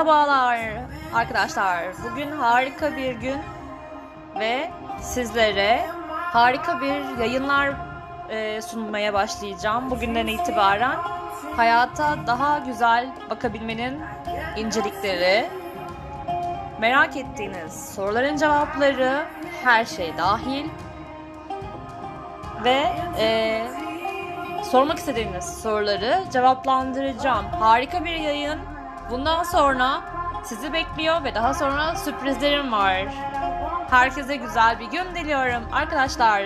Merhabalar arkadaşlar. Bugün harika bir gün ve sizlere harika bir yayınlar e, sunmaya başlayacağım. Bugünden itibaren hayata daha güzel bakabilmenin incelikleri, merak ettiğiniz soruların cevapları, her şey dahil ve e, sormak istediğiniz soruları cevaplandıracağım. Harika bir yayın. Bundan sonra sizi bekliyor ve daha sonra sürprizlerim var. Herkese güzel bir gün diliyorum arkadaşlar.